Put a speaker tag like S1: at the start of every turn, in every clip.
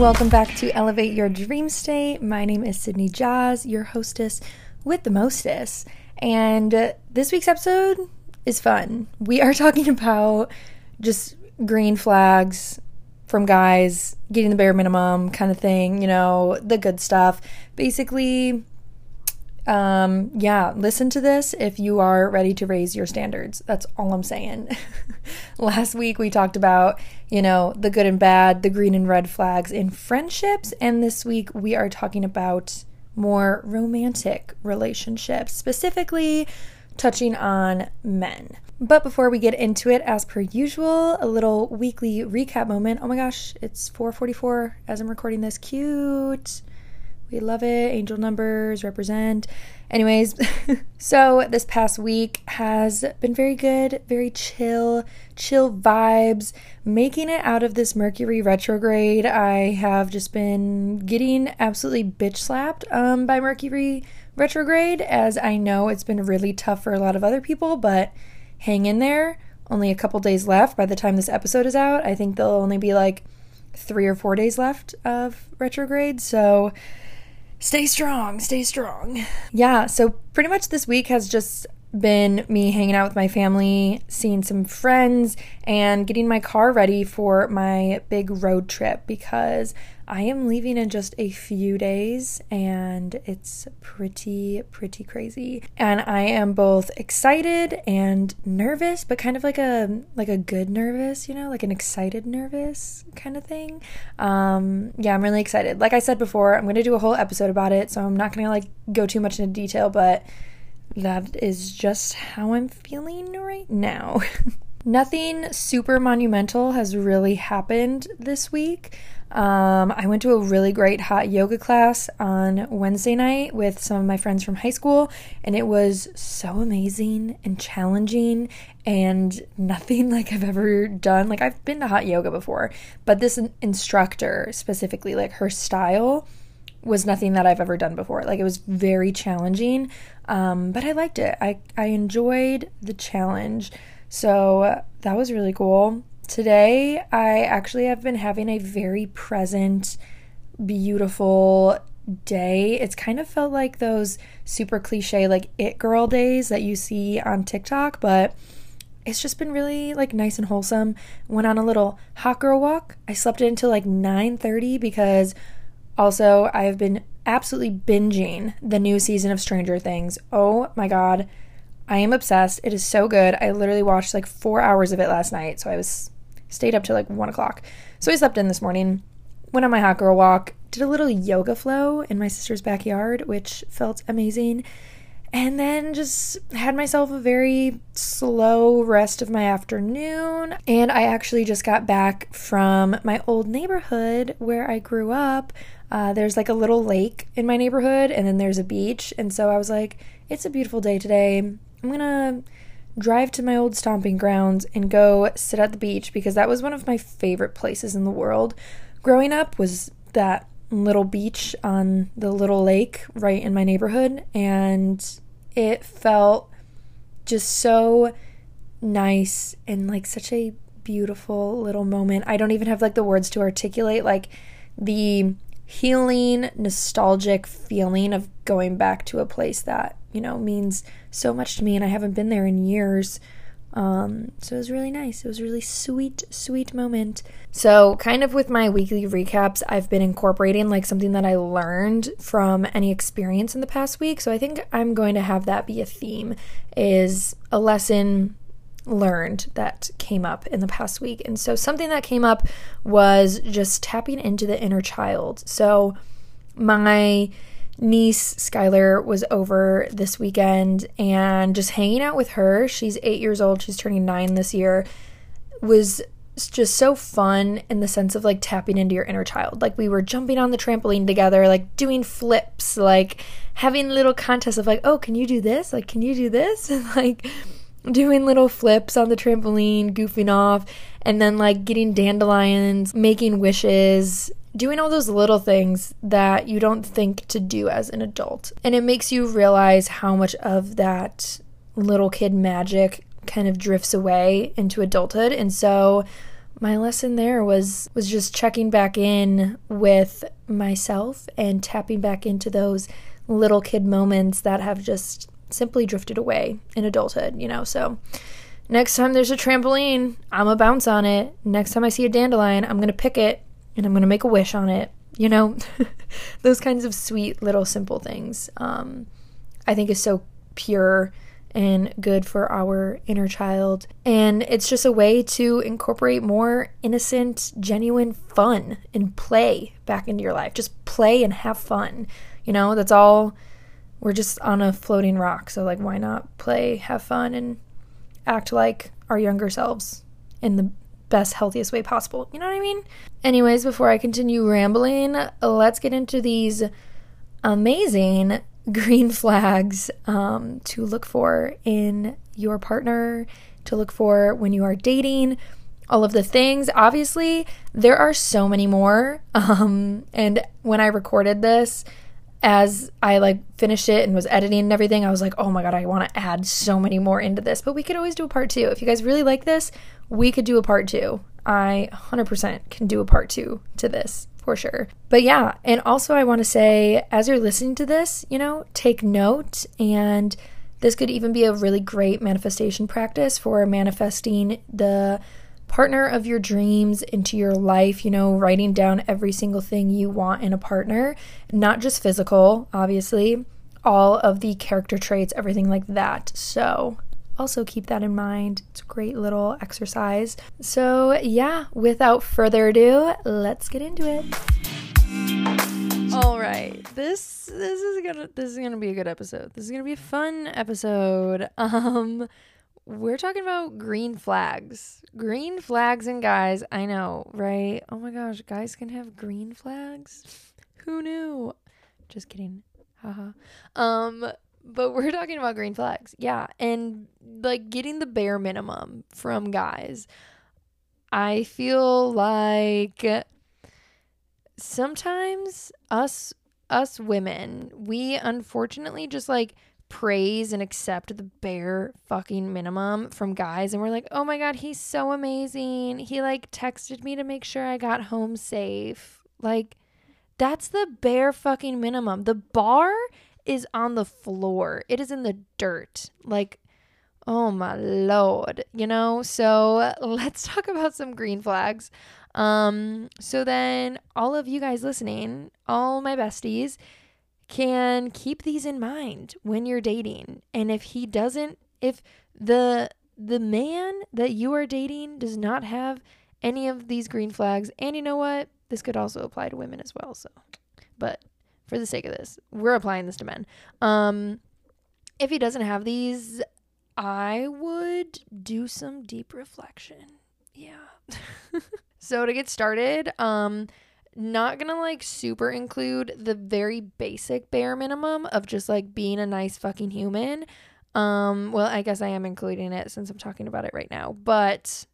S1: welcome back to Elevate Your Dream State. My name is Sydney Joz, your hostess with the mostess. And uh, this week's episode is fun. We are talking about just green flags from guys, getting the bare minimum kind of thing, you know, the good stuff. Basically, um, yeah, listen to this if you are ready to raise your standards. That's all I'm saying. Last week we talked about, you know, the good and bad, the green and red flags in friendships, and this week we are talking about more romantic relationships, specifically touching on men. But before we get into it, as per usual, a little weekly recap moment. Oh my gosh, it's 4:44 as I'm recording this. Cute. We love it. Angel numbers represent. Anyways, so this past week has been very good, very chill, chill vibes. Making it out of this Mercury retrograde, I have just been getting absolutely bitch slapped um, by Mercury retrograde, as I know it's been really tough for a lot of other people, but hang in there. Only a couple days left by the time this episode is out. I think there'll only be like three or four days left of retrograde. So, stay strong, stay strong. Yeah, so pretty much this week has just been me hanging out with my family, seeing some friends, and getting my car ready for my big road trip because I am leaving in just a few days and it's pretty, pretty crazy. And I am both excited and nervous, but kind of like a like a good nervous, you know, like an excited nervous kind of thing. Um, yeah, I'm really excited. Like I said before, I'm gonna do a whole episode about it, so I'm not gonna like go too much into detail, but that is just how I'm feeling right now. Nothing super monumental has really happened this week. Um, I went to a really great hot yoga class on Wednesday night with some of my friends from high school, and it was so amazing and challenging and nothing like I've ever done. Like, I've been to hot yoga before, but this instructor specifically, like her style, was nothing that I've ever done before. Like, it was very challenging, um, but I liked it. I, I enjoyed the challenge. So that was really cool. Today, I actually have been having a very present, beautiful day. It's kind of felt like those super cliche, like it girl days that you see on TikTok, but it's just been really like nice and wholesome. Went on a little hot girl walk. I slept until like 9:30 because also I have been absolutely binging the new season of Stranger Things. Oh my god. I am obsessed. It is so good. I literally watched like four hours of it last night. So I was stayed up till like one o'clock. So I slept in this morning, went on my hot girl walk, did a little yoga flow in my sister's backyard, which felt amazing. And then just had myself a very slow rest of my afternoon. And I actually just got back from my old neighborhood where I grew up. Uh, there's like a little lake in my neighborhood, and then there's a beach. And so I was like, it's a beautiful day today. I'm gonna drive to my old stomping grounds and go sit at the beach because that was one of my favorite places in the world. Growing up was that little beach on the little lake right in my neighborhood and it felt just so nice and like such a beautiful little moment. I don't even have like the words to articulate like the healing, nostalgic feeling of going back to a place that, you know, means so much to me and I haven't been there in years. Um, so it was really nice. It was a really sweet, sweet moment. So, kind of with my weekly recaps, I've been incorporating like something that I learned from any experience in the past week. So, I think I'm going to have that be a theme is a lesson learned that came up in the past week. And so something that came up was just tapping into the inner child. So my niece Skylar was over this weekend and just hanging out with her. She's 8 years old, she's turning 9 this year. Was just so fun in the sense of like tapping into your inner child. Like we were jumping on the trampoline together, like doing flips, like having little contests of like, "Oh, can you do this? Like can you do this?" and like doing little flips on the trampoline, goofing off, and then like getting dandelions, making wishes, doing all those little things that you don't think to do as an adult. And it makes you realize how much of that little kid magic kind of drifts away into adulthood. And so my lesson there was was just checking back in with myself and tapping back into those little kid moments that have just simply drifted away in adulthood, you know. So next time there's a trampoline, I'm gonna bounce on it. Next time I see a dandelion, I'm gonna pick it and I'm gonna make a wish on it. You know, those kinds of sweet little simple things. Um, I think is so pure and good for our inner child. And it's just a way to incorporate more innocent, genuine fun and play back into your life. Just play and have fun. You know, that's all. We're just on a floating rock. So, like, why not play, have fun, and act like our younger selves in the best, healthiest way possible? You know what I mean? Anyways, before I continue rambling, let's get into these amazing green flags um, to look for in your partner, to look for when you are dating, all of the things. Obviously, there are so many more. Um, and when I recorded this, as I like finished it and was editing and everything, I was like, oh my God, I want to add so many more into this. But we could always do a part two. If you guys really like this, we could do a part two. I 100% can do a part two to this for sure. But yeah, and also I want to say, as you're listening to this, you know, take note and this could even be a really great manifestation practice for manifesting the partner of your dreams into your life, you know, writing down every single thing you want in a partner, not just physical, obviously, all of the character traits, everything like that. So, also keep that in mind. It's a great little exercise. So, yeah, without further ado, let's get into it. All right. This this is going to this is going to be a good episode. This is going to be a fun episode. Um we're talking about green flags. Green flags and guys. I know, right? Oh my gosh, guys can have green flags? Who knew? Just kidding. Haha. Um, but we're talking about green flags. Yeah, and like getting the bare minimum from guys. I feel like sometimes us us women, we unfortunately just like praise and accept the bare fucking minimum from guys and we're like, "Oh my god, he's so amazing. He like texted me to make sure I got home safe." Like that's the bare fucking minimum. The bar is on the floor. It is in the dirt. Like oh my lord, you know? So, let's talk about some green flags. Um so then all of you guys listening, all my besties, can keep these in mind when you're dating. And if he doesn't, if the the man that you are dating does not have any of these green flags, and you know what? This could also apply to women as well. So, but for the sake of this, we're applying this to men. Um, if he doesn't have these, I would do some deep reflection. Yeah. so to get started, um, not gonna like super include the very basic bare minimum of just like being a nice fucking human. Um, well, I guess I am including it since I'm talking about it right now, but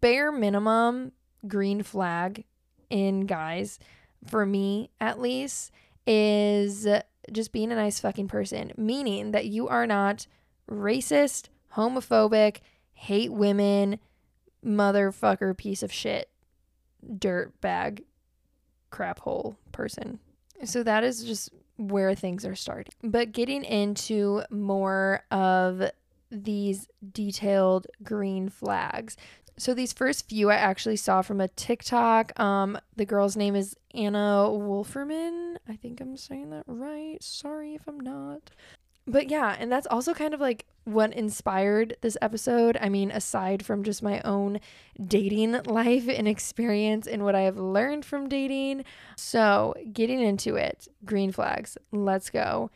S1: bare minimum green flag in guys, for me at least, is just being a nice fucking person, meaning that you are not racist, homophobic, hate women, motherfucker piece of shit, dirt bag crap hole person. So that is just where things are starting. But getting into more of these detailed green flags. So these first few I actually saw from a TikTok. Um, the girl's name is Ana Wolfermann. I think I'm saying that right. Sorry if I'm not. But yeah, and that's also kind of like what inspired this episode. I mean, aside from just my own dating life and experience and what I have learned from dating. So, getting into it, green flags, let's go.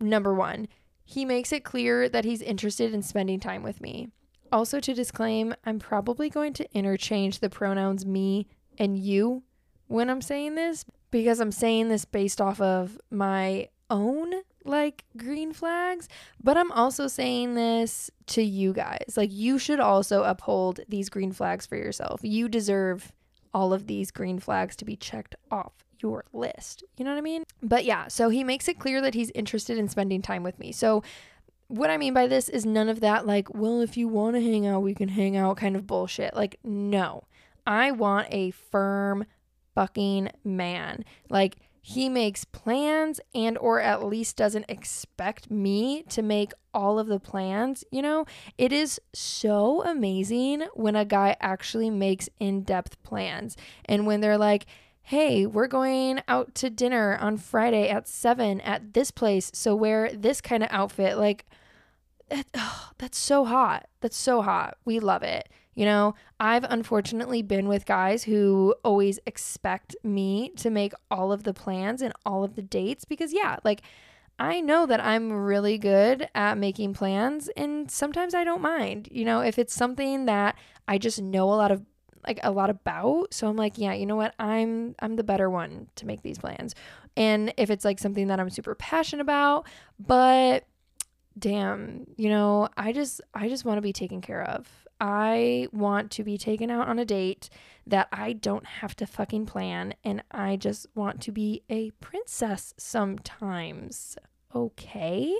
S1: Number one, he makes it clear that he's interested in spending time with me. Also, to disclaim, I'm probably going to interchange the pronouns me and you when I'm saying this because I'm saying this based off of my own like green flags, but I'm also saying this to you guys. Like, you should also uphold these green flags for yourself. You deserve all of these green flags to be checked off your list. You know what I mean? But yeah, so he makes it clear that he's interested in spending time with me. So, what I mean by this is none of that, like, well, if you want to hang out, we can hang out kind of bullshit. Like, no. I want a firm fucking man. Like he makes plans and or at least doesn't expect me to make all of the plans, you know? It is so amazing when a guy actually makes in-depth plans and when they're like, "Hey, we're going out to dinner on Friday at 7 at this place, so wear this kind of outfit." Like that, oh, that's so hot. That's so hot. We love it. You know, I've unfortunately been with guys who always expect me to make all of the plans and all of the dates because, yeah, like I know that I'm really good at making plans and sometimes I don't mind. You know, if it's something that I just know a lot of like a lot about so i'm like yeah you know what i'm i'm the better one to make these plans and if it's like something that i'm super passionate about but damn, you know, I just I just want to be taken care of. I want to be taken out on a date that I don't have to fucking plan and I just want to be a princess sometimes. Okay?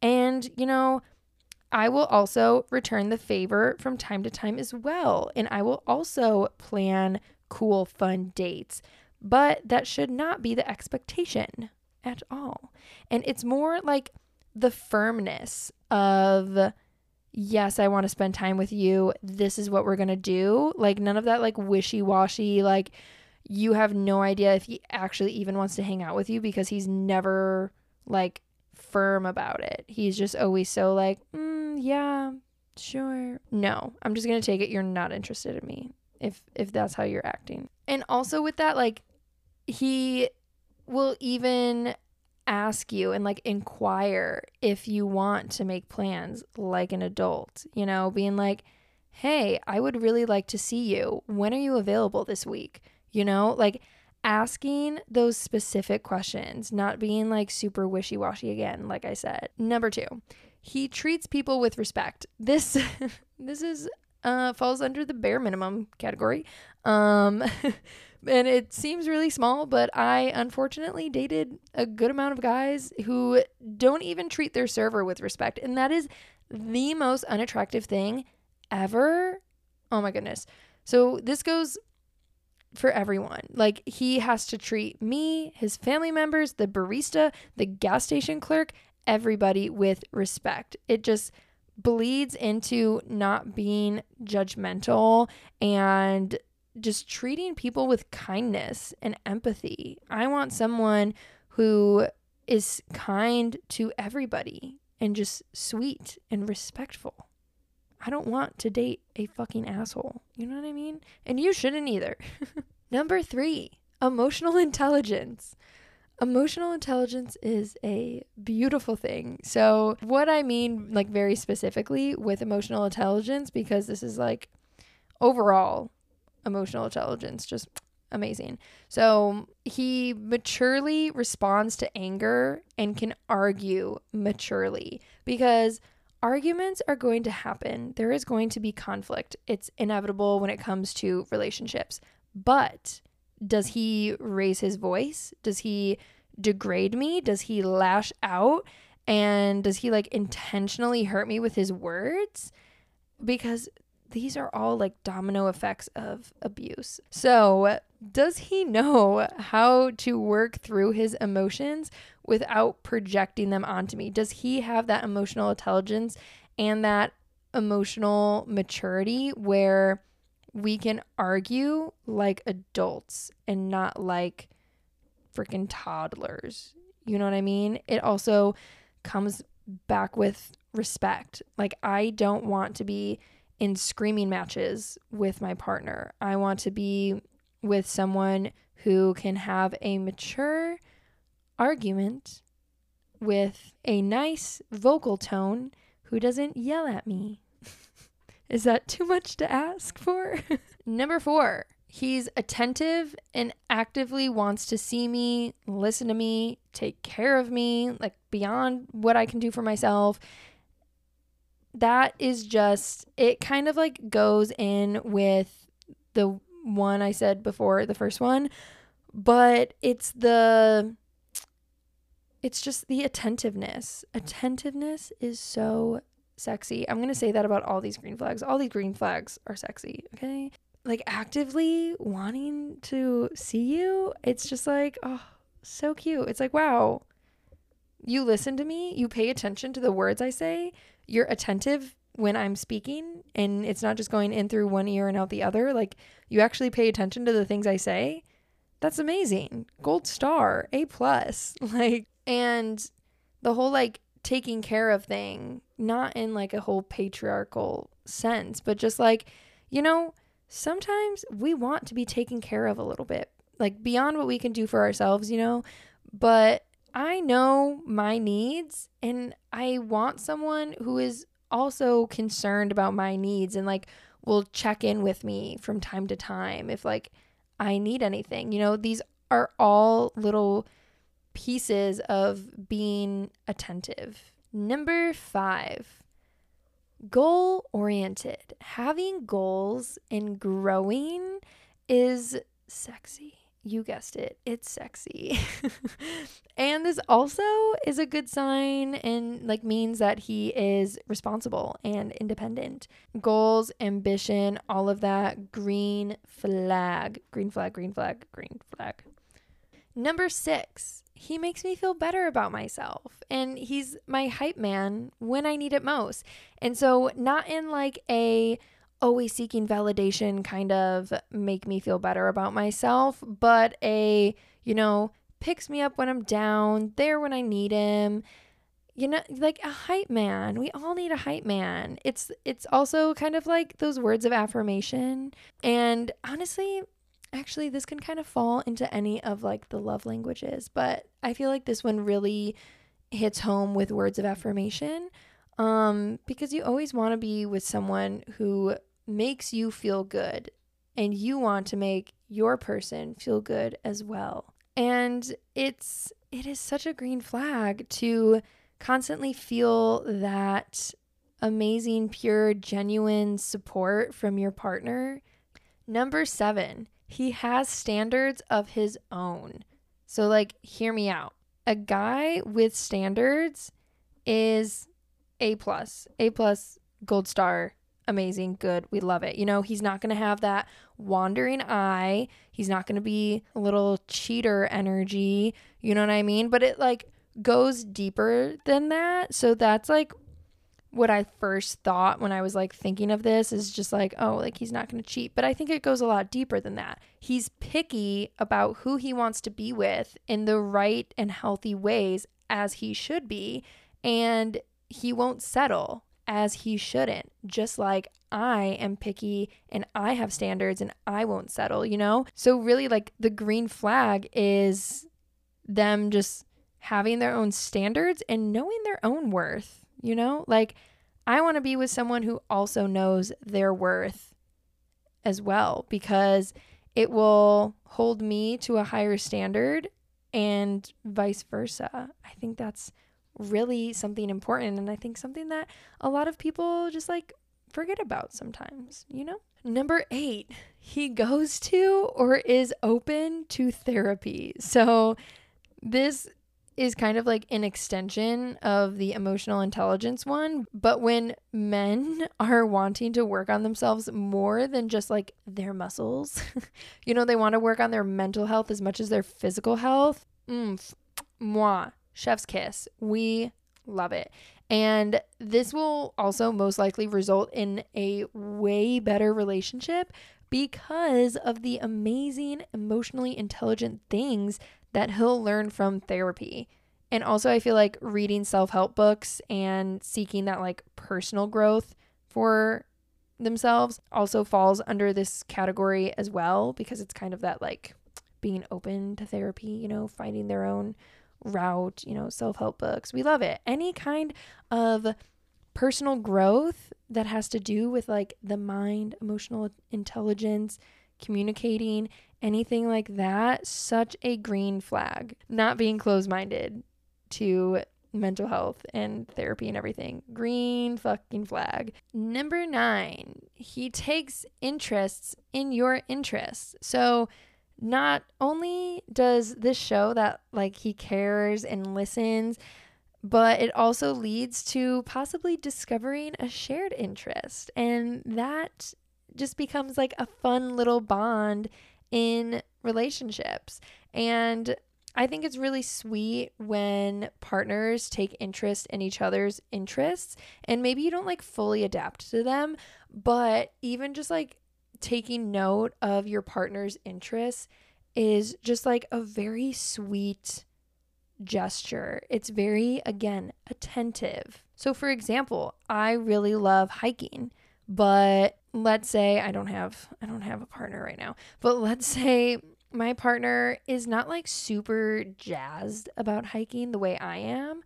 S1: And you know, I will also return the favor from time to time as well, and I will also plan cool fun dates. But that should not be the expectation at all. And it's more like the firmness of yes, I want to spend time with you. This is what we're going to do. Like none of that like wishy-washy like you have no idea if he actually even wants to hang out with you because he's never like firm about it. He's just always so like, mm, yeah, sure. No, I'm just going to take it you're not interested in me if if that's how you're acting. And also with that like he will even ask you and like inquire if you want to make plans like an adult, you know, being like, hey, I would really like to see you. When are you available this week? You know, like asking those specific questions, not being like super wishy washy again, like I said. Number two, he treats people with respect. This, this is, uh, falls under the bare minimum category. Um, and it seems really small, but I unfortunately dated a good amount of guys who don't even treat their server with respect. And that is the most unattractive thing ever. Oh my goodness. So this goes for everyone. Like he has to treat me, his family members, the barista, the gas station clerk, everybody with respect. It just bleeds into not being judgmental and just treating people with kindness and empathy. I want someone who is kind to everybody and just sweet and respectful. I don't want to date a fucking asshole. You know what I mean? And you shouldn't either. Number three, emotional intelligence. Emotional intelligence is a beautiful thing. So, what I mean, like, very specifically with emotional intelligence, because this is like overall emotional intelligence, just amazing. So he maturely responds to anger and can argue maturely because arguments are going to happen. There is going to be conflict. It's inevitable when it comes to relationships. But does he raise his voice? Does he degrade me? Does he lash out? And does he like intentionally hurt me with his words? Because these are all like domino effects of abuse. So, does he know how to work through his emotions without projecting them onto me? Does he have that emotional intelligence and that emotional maturity where we can argue like adults and not like freaking toddlers? You know what I mean? It also comes back with respect. Like, I don't want to be in screaming matches with my partner. I want to be with someone who can have a mature argument with a nice vocal tone who doesn't yell at me. Is that too much to ask for? Number four, he's attentive and actively wants to see me, listen to me, take care of me, like beyond what I can do for myself that is just it kind of like goes in with the one I said before, the first one, but it's the it's just the attentiveness. Attentiveness is so sexy. I'm going to say that about all these green flags. All these green flags are sexy, okay? like actively wanting to see you, it's just like, oh, so cute. It's like, wow, you listen to me, you pay attention to the words I say, you're attentive when I'm speaking, and it's not just going in through one ear and out the other. Like, you actually pay attention to the things I say. That's amazing. Gold star, A plus. Like, and the whole like taking care of thing, not in like a whole patriarchal sense, but just like, you know, sometimes we want to be taken care of a little bit, like beyond what we can do for ourselves, you know, but I know my needs and I want someone who is also concerned about my needs and like will check in with me from time to time if like I need anything. You know, these are all little pieces of being attentive. Number five, goal oriented. Having goals and growing is sexy. You guessed it, it's sexy. and this also is a good sign and like means that he is responsible and independent. Goals, ambition, all of that green flag. Green flag, green flag, green flag. Number 6 he makes me feel better about myself and he's my hype man when I need it most. And so, not in like a always seeking validation kind of make me feel better about myself, but a, you know, picks me up when I'm down, there when I need him. You know, like a hype man. We all need a hype man. It's it's also kind of like those words of affirmation. And honestly, actually this can kind of fall into any of like the love languages, but I feel like this one really hits home with words of affirmation. Um, because you always want to be with someone who makes you feel good and you want to make your person feel good as well. And it's it is such a green flag to constantly feel that amazing, pure, genuine support from your partner. Number 7, he has standards of his own. So, like, hear me out. A guy with standards is A plus, A plus, gold star, amazing, good, we love it. You know, he's not going to have that wandering eye. He's not going to be a little cheater energy. You know what I mean? But it like goes deeper than that. So that's like what I first thought when I was like thinking of this is just like, oh, like he's not going to cheat. But I think it goes a lot deeper than that. He's picky about who he wants to be with in the right and healthy ways as he should be. And he won't settle as he shouldn't. Just like I am picky and I have standards and I won't settle, you know? So, really, like the green flag is them just having their own standards and knowing their own worth you know? Like, I want to be with someone who also knows their worth as well because it will hold me to a higher standard and vice versa. I think that's really something important and I think something that a lot of people just like forget about sometimes, you know? Number eight, he goes to or is open to therapy. So, this is kind of like an extension of the emotional intelligence one. But when men are wanting to work on themselves more than just like their muscles, you know, they want to work on their mental health as much as their physical health. Mm, moi, chef's kiss. We love it. And this will also most likely result in a way better relationship because of the amazing, emotionally intelligent things that he'll learn from therapy. And also, I feel like reading self help books and seeking that like personal growth for themselves also falls under this category as well because it's kind of that like being open to therapy, you know, finding their own route, you know, self help books. We love it. Any kind of personal growth that has to do with like the mind, emotional intelligence, communicating, anything like that, such a green flag. Not being closed minded to mental health and therapy and everything. Green fucking flag. Number nine, he takes interests in your interests. So, not only does this show that like he cares and listens, but it also leads to possibly discovering a shared interest. And that just becomes like a fun little bond in relationships. And I think it's really sweet when partners take interest in each other's interests and maybe you don't like fully adapt to them, but even just like taking note of your partner's interests is just like a very sweet gesture. It's very, again, attentive. So, for example, I really love hiking, but let's say I don't have I don't have a partner right now, but let's say my partner is not like super jazzed about hiking the way I am,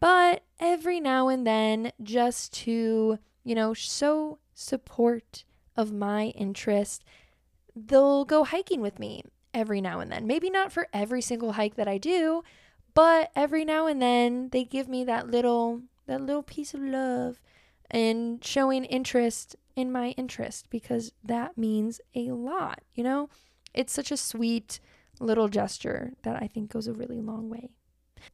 S1: but every now and then just to, you know, show support of my interest, they'll go hiking with me every now and then. Maybe not for every single hike that I do, but every now and then they give me that little that little piece of love and showing interest in my interest because that means a lot, you know? It's such a sweet little gesture that I think goes a really long way.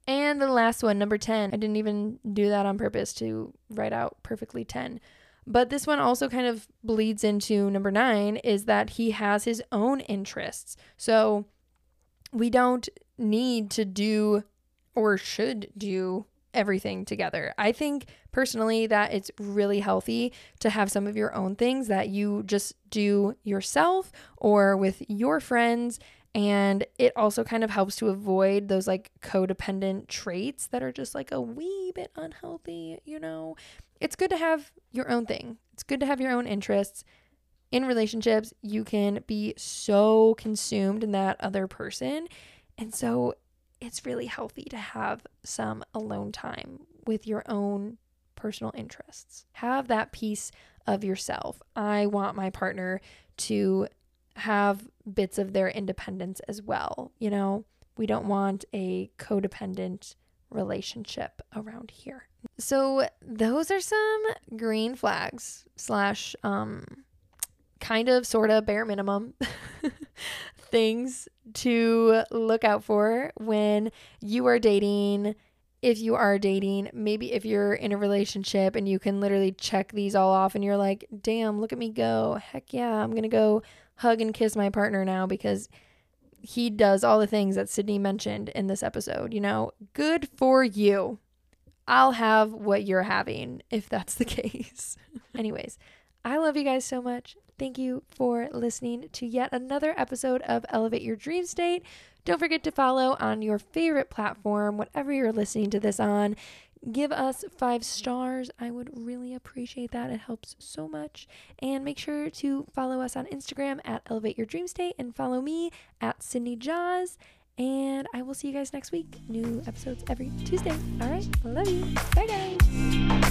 S1: And the last one, number 10. I didn't even do that on purpose to write out perfectly 10. But this one also kind of bleeds into number 9 is that he has his own interests. So we don't need to do or should do everything together. I think personally that it's really healthy to have some of your own things that you just do yourself or with your friends. And it also kind of helps to avoid those like codependent traits that are just like a wee bit unhealthy, you know? It's good to have your own thing, it's good to have your own interests. In relationships, you can be so consumed in that other person. And so it's really healthy to have some alone time with your own personal interests. Have that piece of yourself. I want my partner to have bits of their independence as well. You know, we don't want a codependent relationship around here. So those are some green flags slash um kind of sort of bare minimum things to look out for when you are dating. If you are dating, maybe if you're in a relationship and you can literally check these all off and you're like, damn, look at me go. Heck yeah, I'm going to go hug and kiss my partner now because he does all the things that Sydney mentioned in this episode. You know, good for you. I'll have what you're having if that's the case. Anyways, I love you guys so much. Thank you for listening to yet another episode of Elevate Your Dream State. Don't forget to follow on your favorite platform, whatever you're listening to this on. Give us five stars. I would really appreciate that. It helps so much. And make sure to follow us on Instagram at Elevate Your Dream State and follow me at Sydney Joz. And I will see you guys next week. New episodes every Tuesday. All right. Love you. Bye, guys.